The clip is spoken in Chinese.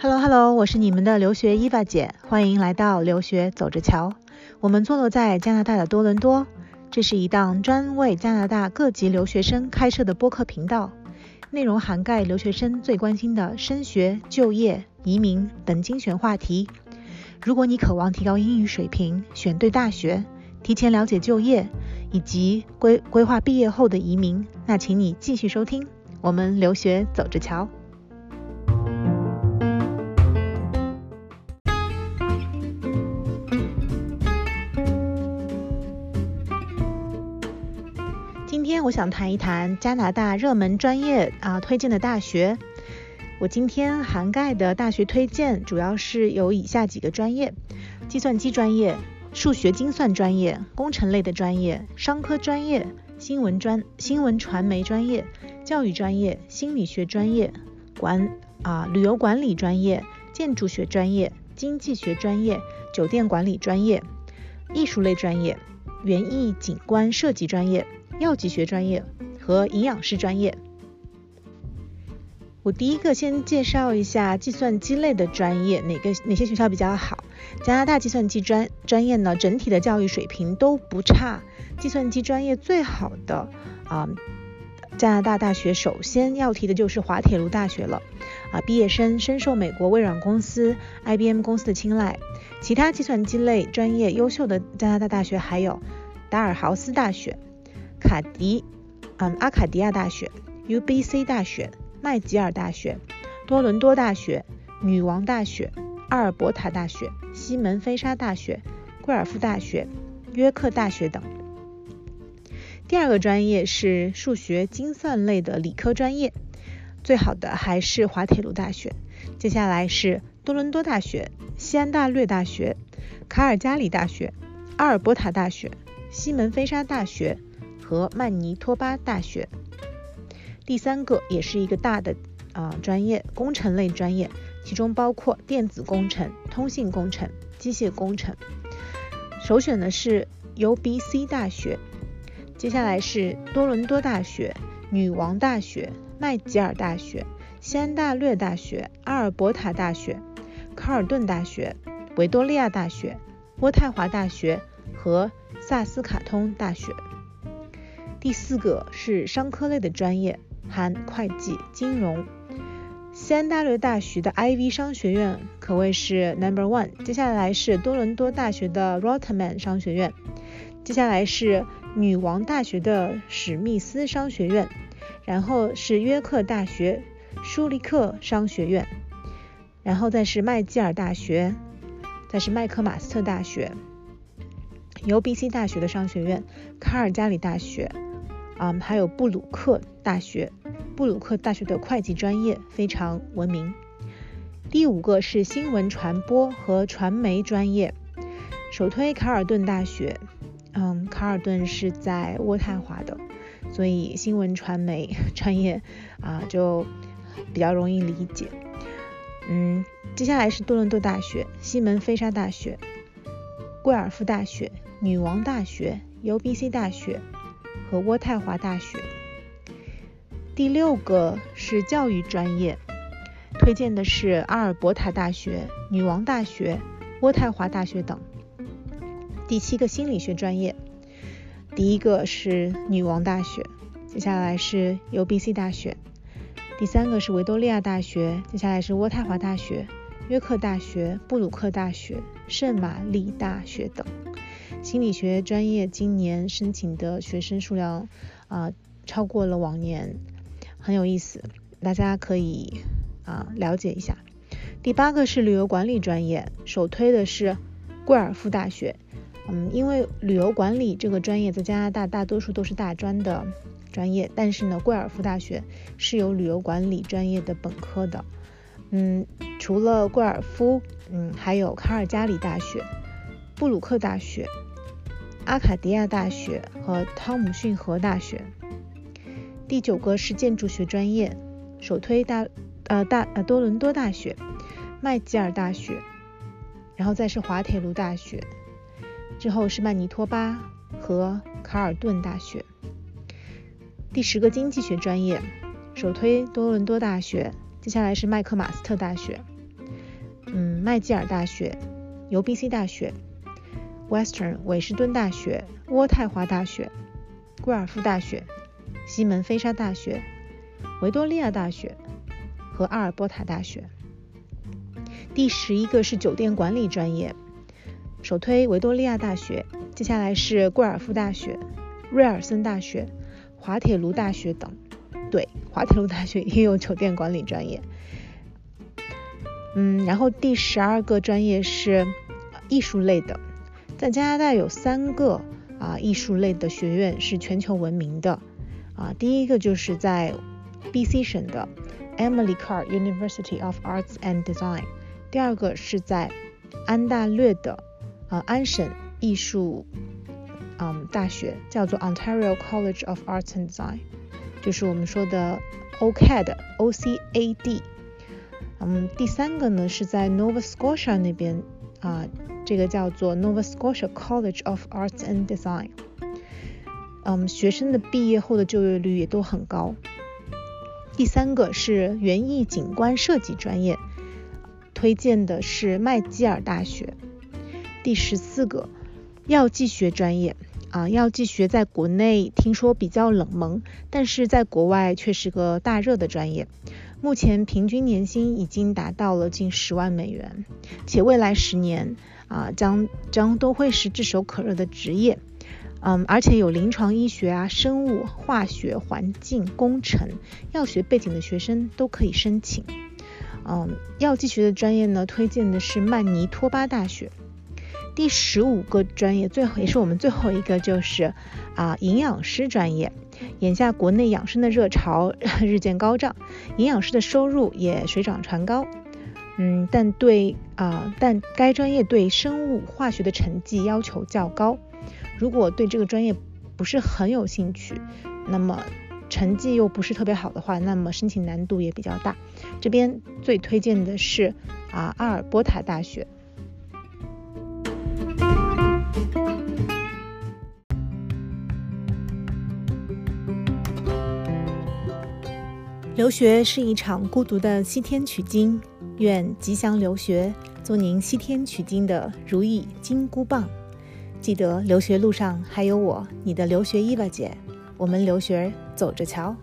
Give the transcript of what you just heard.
Hello Hello，我是你们的留学伊娃姐，欢迎来到留学走着瞧。我们坐落在加拿大的多伦多，这是一档专为加拿大各级留学生开设的播客频道，内容涵盖留学生最关心的升学、就业、移民等精选话题。如果你渴望提高英语水平，选对大学，提前了解就业以及规规划毕业后的移民，那请你继续收听我们留学走着瞧。今天我想谈一谈加拿大热门专业啊推荐的大学。我今天涵盖的大学推荐主要是有以下几个专业：计算机专业、数学精算专业、工程类的专业、商科专业、新闻专新闻传媒专业、教育专业、心理学专业、管啊旅游管理专业、建筑学专业、经济学专业、酒店管理专业、艺术类专业、园艺景观设计专业、药剂学专业和营养师专业。我第一个先介绍一下计算机类的专业，哪个哪些学校比较好？加拿大计算机专专业呢，整体的教育水平都不差。计算机专业最好的啊，加拿大大学首先要提的就是滑铁卢大学了啊，毕业生深受美国微软公司、IBM 公司的青睐。其他计算机类专业优秀的加拿大大学还有达尔豪斯大学、卡迪嗯阿卡迪亚大学、UBC 大学。麦吉尔大学、多伦多大学、女王大学、阿尔伯塔大学、西门菲沙大学、贵尔夫大学、约克大学等。第二个专业是数学精算类的理科专业，最好的还是滑铁卢大学。接下来是多伦多大学、西安大略大学、卡尔加里大学、阿尔伯塔大学、西门菲沙大学和曼尼托巴大学。第三个也是一个大的啊专业，工程类专业，其中包括电子工程、通信工程、机械工程。首选的是 UBC 大学，接下来是多伦多大学、女王大学、麦吉尔大学、西安大略大学、阿尔伯塔大学、卡尔顿大学、维多利亚大学、渥太华大学和萨斯卡通大学。第四个是商科类的专业。含会计、金融。西安大学的 IV 商学院可谓是 Number One。接下来是多伦多大学的 Rotman 商学院，接下来是女王大学的史密斯商学院，然后是约克大学舒利克商学院，然后再是麦吉尔大学，再是麦克马斯特大学，UBC 大学的商学院，卡尔加里大学。啊，还有布鲁克大学，布鲁克大学的会计专业非常闻名。第五个是新闻传播和传媒专业，首推卡尔顿大学。嗯，卡尔顿是在渥太华的，所以新闻传媒 专业啊就比较容易理解。嗯，接下来是多伦多大学、西门菲沙大学、贵尔夫大学、女王大学、UBC 大学。和渥太华大学。第六个是教育专业，推荐的是阿尔伯塔大学、女王大学、渥太华大学等。第七个心理学专业，第一个是女王大学，接下来是 UBC 大学。第三个是维多利亚大学，接下来是渥太华大学、约克大学、布鲁克大学、圣玛丽大学等。心理学专业今年申请的学生数量啊超过了往年，很有意思，大家可以啊了解一下。第八个是旅游管理专业，首推的是贵尔夫大学。嗯，因为旅游管理这个专业在加拿大大多数都是大专的专业，但是呢，贵尔夫大学是有旅游管理专业的本科的。嗯，除了贵尔夫，嗯，还有卡尔加里大学、布鲁克大学。阿卡迪亚大学和汤姆逊河大学。第九个是建筑学专业，首推大呃大呃多伦多大学、麦吉尔大学，然后再是滑铁卢大学，之后是曼尼托巴和卡尔顿大学。第十个经济学专业，首推多伦多大学，接下来是麦克马斯特大学，嗯，麦吉尔大学、UBC 大学、Western 韦士敦大学、渥太华大学、贵尔夫大学、西门菲沙大学、维多利亚大学和阿尔伯塔大学。第十一个是酒店管理专业，首推维多利亚大学，接下来是贵尔夫大学、瑞尔森大学。滑铁卢大学等，对，滑铁卢大学也有酒店管理专业。嗯，然后第十二个专业是艺术类的，在加拿大有三个啊艺术类的学院是全球闻名的啊，第一个就是在 BC 省的 Emily Carr University of Arts and Design，第二个是在安大略的啊安省艺术。嗯，大学叫做 Ontario College of Arts and Design，就是我们说的 OCAD，O C A D。嗯，第三个呢是在 Nova Scotia 那边啊，这个叫做 Nova Scotia College of Arts and Design。嗯，学生的毕业后的就业率也都很高。第三个是园艺景观设计专业，推荐的是麦基尔大学。第十四个。药剂学专业啊，药剂学在国内听说比较冷门，但是在国外却是个大热的专业。目前平均年薪已经达到了近十万美元，且未来十年啊将将都会是炙手可热的职业。嗯，而且有临床医学啊、生物、化学、环境工程、药学背景的学生都可以申请。嗯，药剂学的专业呢，推荐的是曼尼托巴大学。第十五个专业，最后也是我们最后一个，就是啊营养师专业。眼下国内养生的热潮 日渐高涨，营养师的收入也水涨船高。嗯，但对啊，但该专业对生物化学的成绩要求较高。如果对这个专业不是很有兴趣，那么成绩又不是特别好的话，那么申请难度也比较大。这边最推荐的是啊阿尔伯塔大学。留学是一场孤独的西天取经，愿吉祥留学做您西天取经的如意金箍棒。记得留学路上还有我，你的留学伊娃姐，我们留学走着瞧。